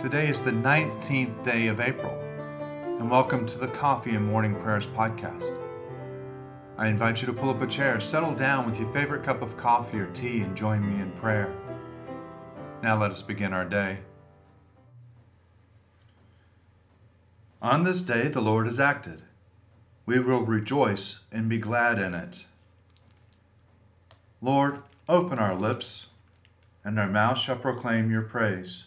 Today is the 19th day of April, and welcome to the Coffee and Morning Prayers podcast. I invite you to pull up a chair, settle down with your favorite cup of coffee or tea, and join me in prayer. Now let us begin our day. On this day the Lord has acted. We will rejoice and be glad in it. Lord, open our lips, and our mouth shall proclaim your praise.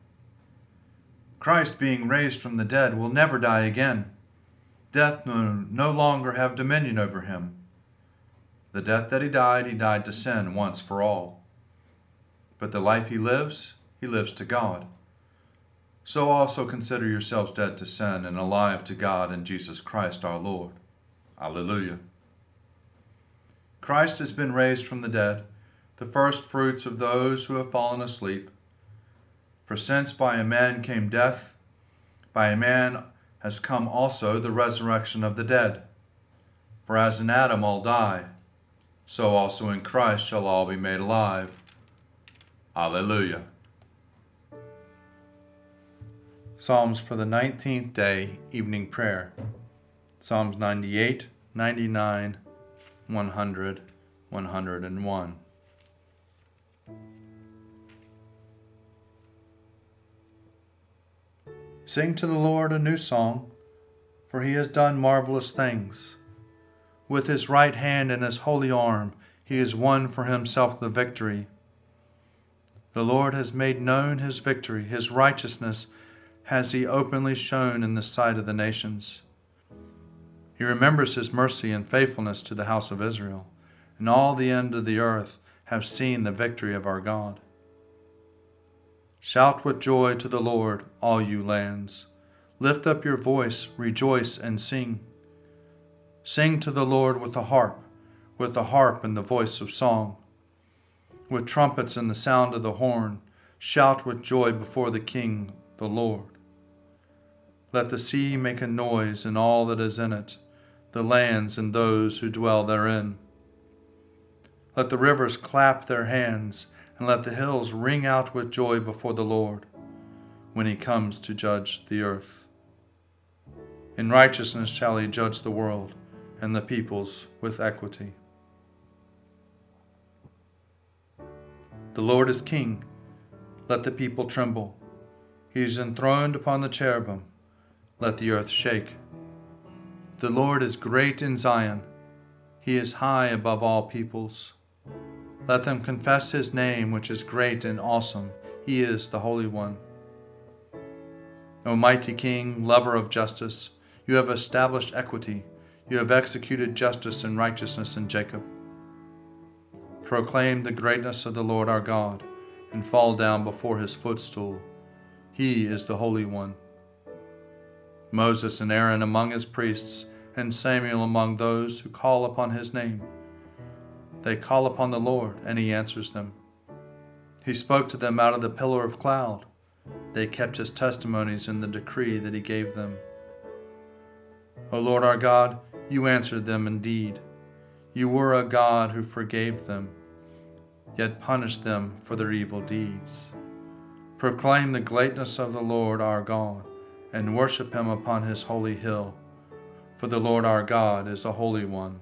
Christ, being raised from the dead, will never die again. Death will no longer have dominion over him. The death that he died, he died to sin once for all. But the life he lives, he lives to God. So also consider yourselves dead to sin and alive to God in Jesus Christ our Lord. Alleluia. Christ has been raised from the dead, the first fruits of those who have fallen asleep. For since by a man came death, by a man has come also the resurrection of the dead. For as in Adam all die, so also in Christ shall all be made alive. Alleluia. Psalms for the 19th day, evening prayer. Psalms 98, 99, 100, 101. Sing to the Lord a new song, for he has done marvelous things. With his right hand and his holy arm, he has won for himself the victory. The Lord has made known his victory, his righteousness has he openly shown in the sight of the nations. He remembers his mercy and faithfulness to the house of Israel, and all the end of the earth have seen the victory of our God. Shout with joy to the Lord, all you lands. Lift up your voice, rejoice, and sing. Sing to the Lord with the harp, with the harp and the voice of song. With trumpets and the sound of the horn, shout with joy before the King, the Lord. Let the sea make a noise and all that is in it, the lands and those who dwell therein. Let the rivers clap their hands and let the hills ring out with joy before the Lord when he comes to judge the earth. In righteousness shall he judge the world and the peoples with equity. The Lord is king. Let the people tremble. He is enthroned upon the cherubim. Let the earth shake. The Lord is great in Zion. He is high above all peoples. Let them confess his name, which is great and awesome. He is the Holy One. O mighty King, lover of justice, you have established equity. You have executed justice and righteousness in Jacob. Proclaim the greatness of the Lord our God, and fall down before his footstool. He is the Holy One. Moses and Aaron among his priests, and Samuel among those who call upon his name. They call upon the Lord, and he answers them. He spoke to them out of the pillar of cloud. They kept his testimonies and the decree that he gave them. O Lord our God, you answered them indeed. You were a God who forgave them, yet punished them for their evil deeds. Proclaim the greatness of the Lord our God, and worship him upon his holy hill, for the Lord our God is a holy one.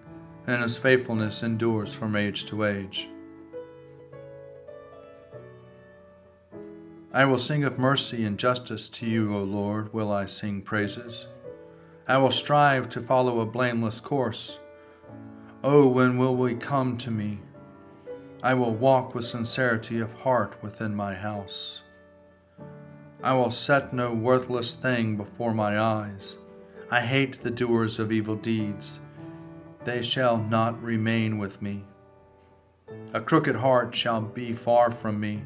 and his faithfulness endures from age to age. I will sing of mercy and justice to you, O Lord, will I sing praises. I will strive to follow a blameless course. Oh, when will we come to me? I will walk with sincerity of heart within my house. I will set no worthless thing before my eyes. I hate the doers of evil deeds. They shall not remain with me. A crooked heart shall be far from me.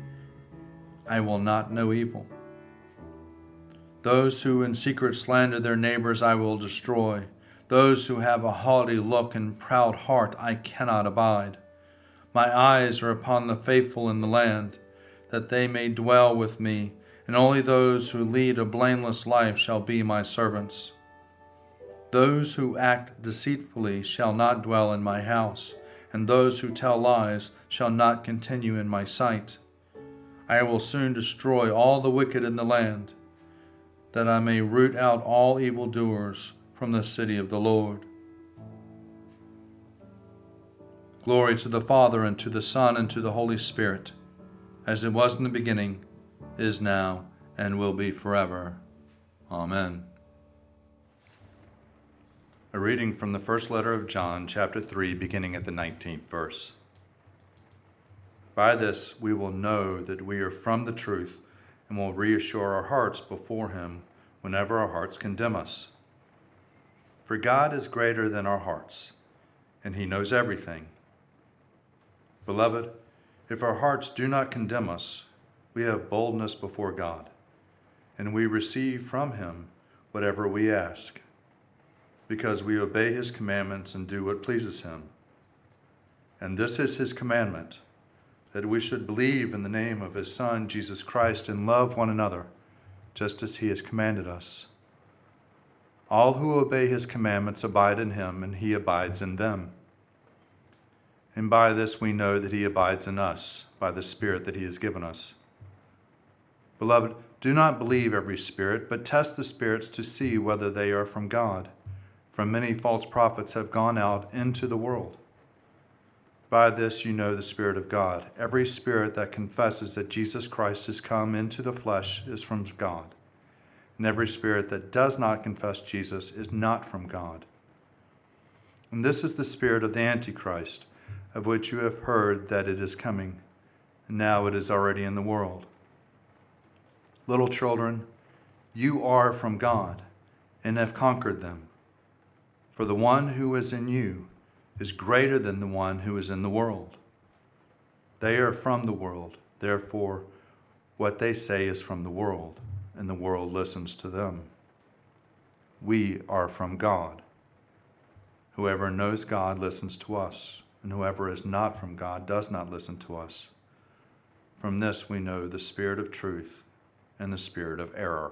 I will not know evil. Those who in secret slander their neighbors I will destroy. Those who have a haughty look and proud heart I cannot abide. My eyes are upon the faithful in the land, that they may dwell with me and only those who lead a blameless life shall be my servants. Those who act deceitfully shall not dwell in my house, and those who tell lies shall not continue in my sight. I will soon destroy all the wicked in the land, that I may root out all evildoers from the city of the Lord. Glory to the Father, and to the Son, and to the Holy Spirit, as it was in the beginning is now, and will be forever. Amen. A reading from the first letter of John, chapter 3, beginning at the 19th verse. By this we will know that we are from the truth and will reassure our hearts before Him whenever our hearts condemn us. For God is greater than our hearts, and He knows everything. Beloved, if our hearts do not condemn us, we have boldness before God, and we receive from Him whatever we ask, because we obey His commandments and do what pleases Him. And this is His commandment that we should believe in the name of His Son, Jesus Christ, and love one another, just as He has commanded us. All who obey His commandments abide in Him, and He abides in them. And by this we know that He abides in us, by the Spirit that He has given us. Beloved, do not believe every spirit, but test the spirits to see whether they are from God. For many false prophets have gone out into the world. By this you know the Spirit of God. Every spirit that confesses that Jesus Christ has come into the flesh is from God. And every spirit that does not confess Jesus is not from God. And this is the spirit of the Antichrist, of which you have heard that it is coming, and now it is already in the world. Little children, you are from God and have conquered them. For the one who is in you is greater than the one who is in the world. They are from the world, therefore, what they say is from the world, and the world listens to them. We are from God. Whoever knows God listens to us, and whoever is not from God does not listen to us. From this we know the Spirit of truth and the spirit of error.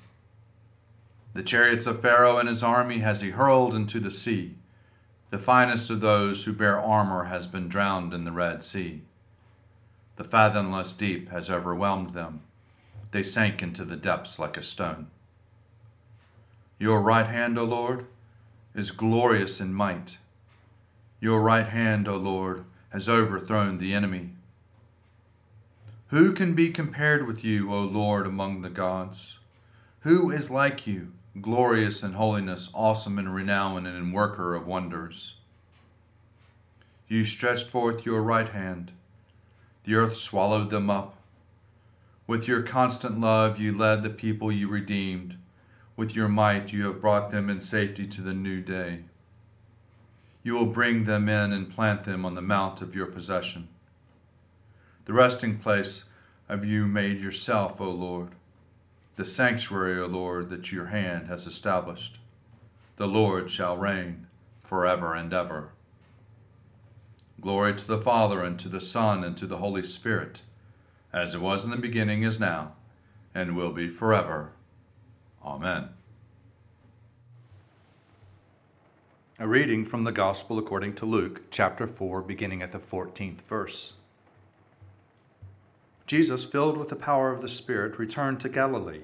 The chariots of Pharaoh and his army has he hurled into the sea. The finest of those who bear armor has been drowned in the Red Sea. The fathomless deep has overwhelmed them. They sank into the depths like a stone. Your right hand, O Lord, is glorious in might. Your right hand, O Lord, has overthrown the enemy. Who can be compared with you, O Lord, among the gods? Who is like you, glorious in holiness, awesome in renown, and in worker of wonders? You stretched forth your right hand, the earth swallowed them up. With your constant love, you led the people you redeemed. With your might, you have brought them in safety to the new day. You will bring them in and plant them on the mount of your possession the resting place of you made yourself, O Lord, the sanctuary, O Lord, that your hand has established. The Lord shall reign forever and ever. Glory to the Father, and to the Son, and to the Holy Spirit, as it was in the beginning, is now, and will be forever. Amen. A reading from the Gospel according to Luke, chapter 4, beginning at the 14th verse. Jesus, filled with the power of the Spirit, returned to Galilee,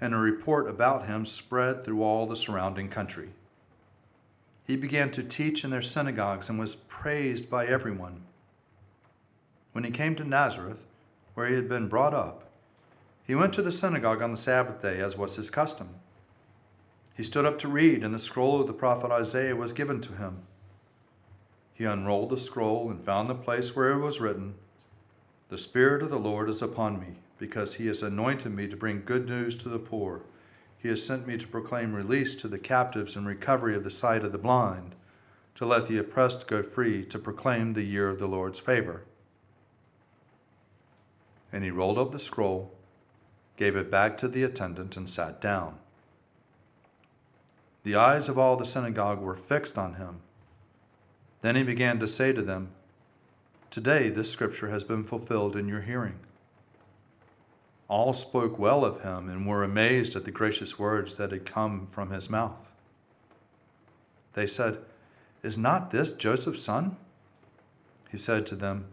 and a report about him spread through all the surrounding country. He began to teach in their synagogues and was praised by everyone. When he came to Nazareth, where he had been brought up, he went to the synagogue on the Sabbath day, as was his custom. He stood up to read, and the scroll of the prophet Isaiah was given to him. He unrolled the scroll and found the place where it was written, The Spirit of the Lord is upon me, because he has anointed me to bring good news to the poor. He has sent me to proclaim release to the captives and recovery of the sight of the blind, to let the oppressed go free, to proclaim the year of the Lord's favor. And he rolled up the scroll, gave it back to the attendant, and sat down. The eyes of all the synagogue were fixed on him. Then he began to say to them, Today this scripture has been fulfilled in your hearing. All spoke well of him and were amazed at the gracious words that had come from his mouth. They said, Is not this Joseph's son? He said to them,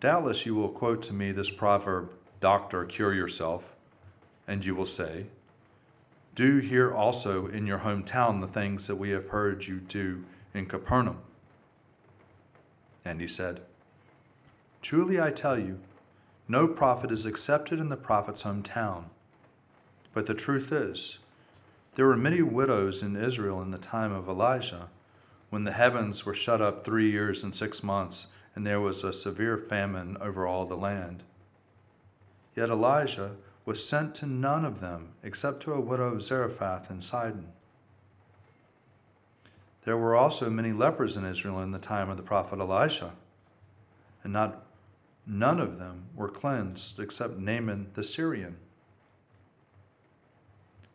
Doubtless you will quote to me this proverb, Doctor, cure yourself, and you will say, Do here also in your hometown the things that we have heard you do in Capernaum. And he said, Truly I tell you, no prophet is accepted in the prophet's hometown. But the truth is, there were many widows in Israel in the time of Elijah, when the heavens were shut up three years and six months and there was a severe famine over all the land. Yet Elijah was sent to none of them except to a widow of Zarephath in Sidon. There were also many lepers in Israel in the time of the prophet Elisha, and not none of them were cleansed except Naaman the Syrian.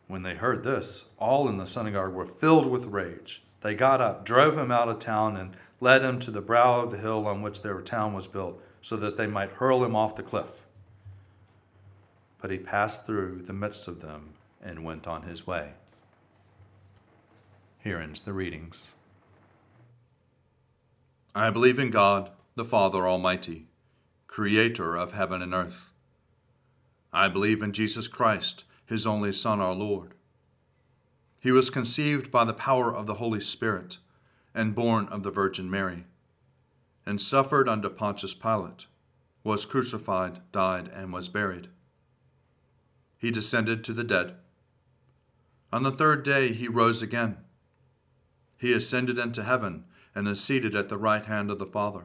When they heard this, all in the synagogue were filled with rage. They got up, drove him out of town, and led him to the brow of the hill on which their town was built, so that they might hurl him off the cliff. But he passed through the midst of them and went on his way. Here ends the readings. I believe in God, the Father Almighty, creator of heaven and earth. I believe in Jesus Christ, his only Son, our Lord. He was conceived by the power of the Holy Spirit and born of the Virgin Mary, and suffered under Pontius Pilate, was crucified, died, and was buried. He descended to the dead. On the third day he rose again. He ascended into heaven and is seated at the right hand of the Father.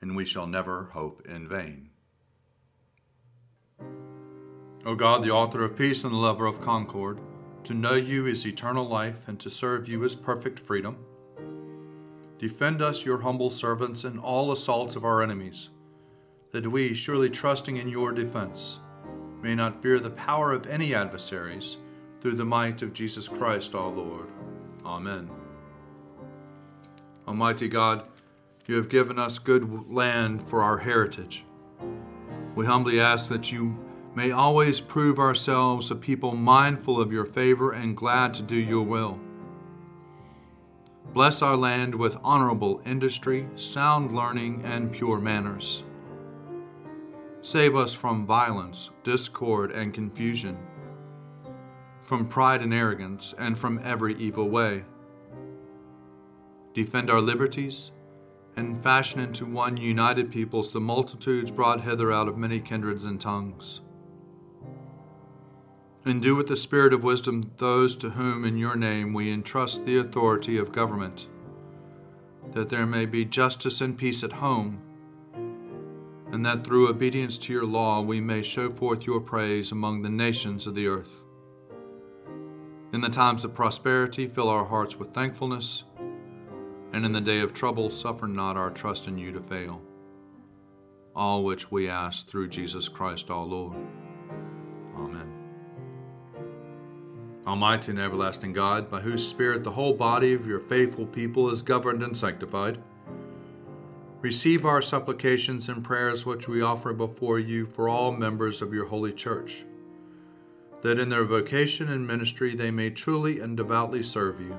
and we shall never hope in vain. O God, the author of peace and the lover of concord, to know you is eternal life, and to serve you is perfect freedom. Defend us, your humble servants, in all assaults of our enemies, that we, surely trusting in your defense, may not fear the power of any adversaries, through the might of Jesus Christ our Lord. Amen. Almighty God, you have given us good land for our heritage. We humbly ask that you may always prove ourselves a people mindful of your favor and glad to do your will. Bless our land with honorable industry, sound learning, and pure manners. Save us from violence, discord, and confusion, from pride and arrogance, and from every evil way. Defend our liberties, and fashion into one united peoples the multitudes brought hither out of many kindreds and tongues. And do with the spirit of wisdom those to whom in your name we entrust the authority of government, that there may be justice and peace at home and that through obedience to your law we may show forth your praise among the nations of the earth. In the times of prosperity, fill our hearts with thankfulness, and in the day of trouble, suffer not our trust in you to fail. All which we ask through Jesus Christ our Lord. Amen. Almighty and everlasting God, by whose Spirit the whole body of your faithful people is governed and sanctified, Receive our supplications and prayers which we offer before you for all members of your holy church, that in their vocation and ministry they may truly and devoutly serve you,